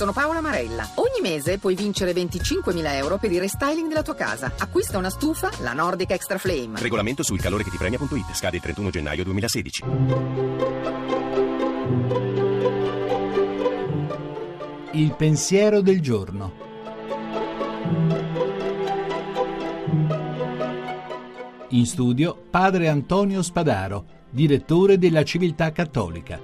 sono Paola Marella. Ogni mese puoi vincere 25.000 euro per il restyling della tua casa. Acquista una stufa, la Nordic Extra Flame. Regolamento sul calore che ti premia.it. Scade il 31 gennaio 2016. Il pensiero del giorno. In studio padre Antonio Spadaro, direttore della Civiltà Cattolica.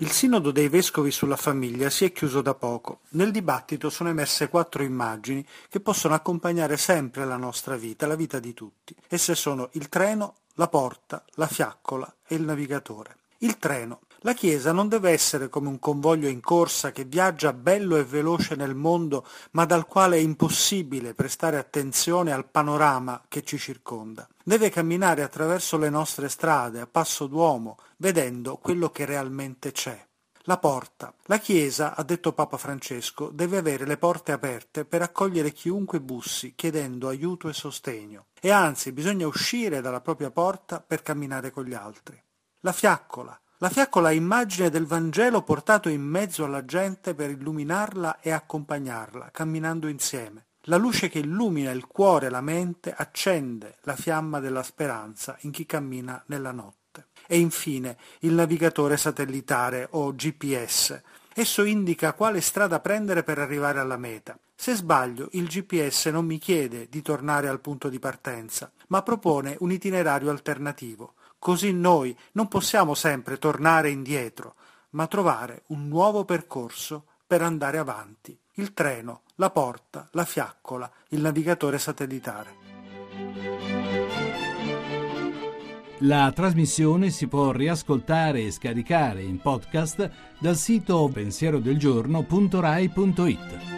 Il sinodo dei vescovi sulla famiglia si è chiuso da poco. Nel dibattito sono emerse quattro immagini che possono accompagnare sempre la nostra vita, la vita di tutti. Esse sono il treno, la porta, la fiaccola e il navigatore. Il treno. La Chiesa non deve essere come un convoglio in corsa che viaggia bello e veloce nel mondo, ma dal quale è impossibile prestare attenzione al panorama che ci circonda. Deve camminare attraverso le nostre strade a passo d'uomo, vedendo quello che realmente c'è. La porta. La Chiesa, ha detto Papa Francesco, deve avere le porte aperte per accogliere chiunque bussi, chiedendo aiuto e sostegno. E anzi, bisogna uscire dalla propria porta per camminare con gli altri. La fiaccola. La fiaccola è immagine del Vangelo portato in mezzo alla gente per illuminarla e accompagnarla, camminando insieme. La luce che illumina il cuore e la mente accende la fiamma della speranza in chi cammina nella notte. E infine il navigatore satellitare o GPS. Esso indica quale strada prendere per arrivare alla meta. Se sbaglio, il GPS non mi chiede di tornare al punto di partenza, ma propone un itinerario alternativo. Così noi non possiamo sempre tornare indietro, ma trovare un nuovo percorso per andare avanti. Il treno, la porta, la fiaccola, il navigatore satellitare. La trasmissione si può riascoltare e scaricare in podcast dal sito pensierodelgiorno.rai.it.